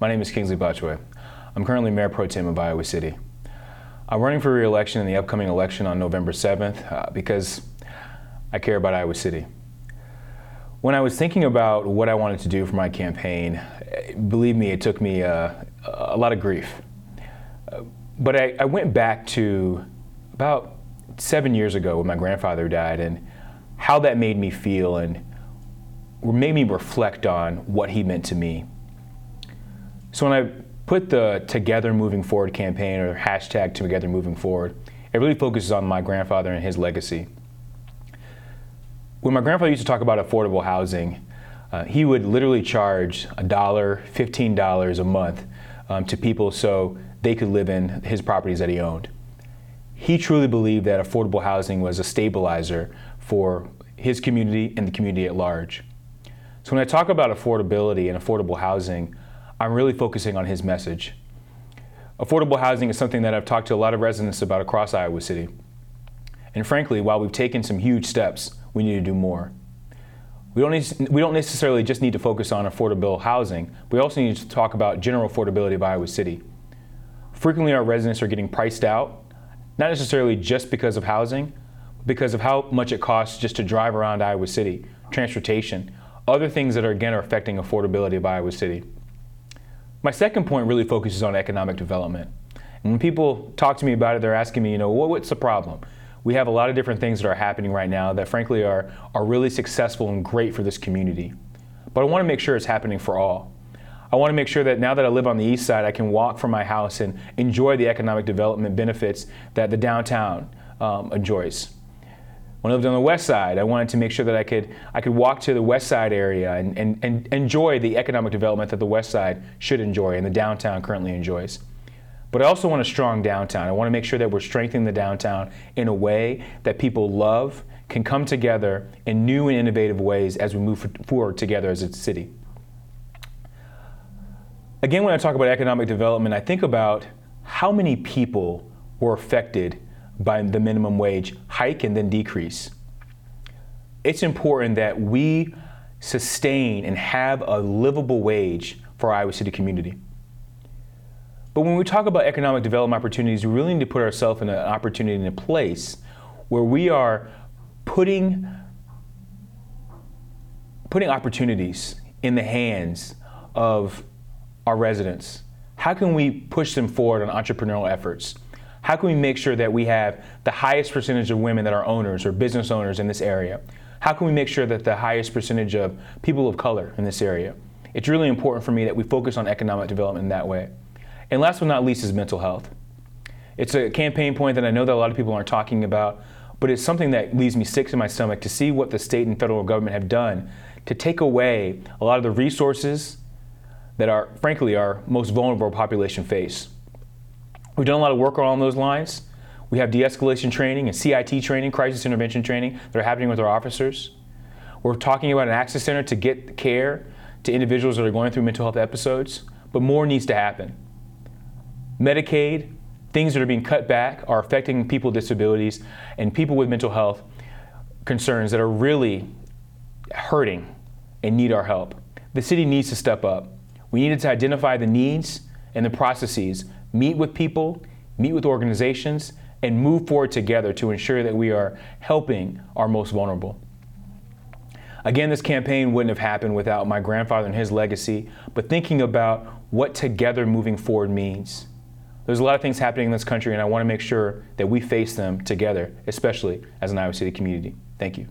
My name is Kingsley Botchway. I'm currently Mayor Pro Tem of Iowa City. I'm running for re-election in the upcoming election on November 7th uh, because I care about Iowa City. When I was thinking about what I wanted to do for my campaign, believe me, it took me uh, a lot of grief. Uh, but I, I went back to about seven years ago when my grandfather died and how that made me feel and made me reflect on what he meant to me. So when I put the Together Moving Forward campaign or hashtag Together Moving Forward, it really focuses on my grandfather and his legacy. When my grandfather used to talk about affordable housing, uh, he would literally charge a dollar, fifteen dollars a month um, to people so they could live in his properties that he owned. He truly believed that affordable housing was a stabilizer for his community and the community at large. So when I talk about affordability and affordable housing, I'm really focusing on his message. Affordable housing is something that I've talked to a lot of residents about across Iowa City. And frankly, while we've taken some huge steps, we need to do more. We don't, need, we don't necessarily just need to focus on affordable housing, we also need to talk about general affordability of Iowa City. Frequently, our residents are getting priced out, not necessarily just because of housing, but because of how much it costs just to drive around Iowa City, transportation, other things that are again are affecting affordability of Iowa City. My second point really focuses on economic development. And when people talk to me about it, they're asking me, you know, what's the problem? We have a lot of different things that are happening right now that frankly are, are really successful and great for this community. But I want to make sure it's happening for all. I want to make sure that now that I live on the east side, I can walk from my house and enjoy the economic development benefits that the downtown um, enjoys. When I lived on the west side, I wanted to make sure that I could, I could walk to the west side area and, and, and enjoy the economic development that the west side should enjoy and the downtown currently enjoys. But I also want a strong downtown. I want to make sure that we're strengthening the downtown in a way that people love, can come together in new and innovative ways as we move forward together as a city. Again, when I talk about economic development, I think about how many people were affected by the minimum wage hike and then decrease. It's important that we sustain and have a livable wage for our Iowa City community. But when we talk about economic development opportunities, we really need to put ourselves in an opportunity in a place where we are putting putting opportunities in the hands of our residents. How can we push them forward on entrepreneurial efforts? How can we make sure that we have the highest percentage of women that are owners or business owners in this area? How can we make sure that the highest percentage of people of color in this area? It's really important for me that we focus on economic development in that way. And last but not least is mental health. It's a campaign point that I know that a lot of people aren't talking about, but it's something that leaves me sick to my stomach to see what the state and federal government have done to take away a lot of the resources that are, frankly, our most vulnerable population face. We've done a lot of work along those lines. We have de-escalation training and CIT training, crisis intervention training that are happening with our officers. We're talking about an access center to get care to individuals that are going through mental health episodes, but more needs to happen. Medicaid, things that are being cut back are affecting people with disabilities and people with mental health concerns that are really hurting and need our help. The city needs to step up. We needed to identify the needs and the processes meet with people, meet with organizations, and move forward together to ensure that we are helping our most vulnerable. Again, this campaign wouldn't have happened without my grandfather and his legacy, but thinking about what together moving forward means. There's a lot of things happening in this country, and I want to make sure that we face them together, especially as an Iowa City community. Thank you.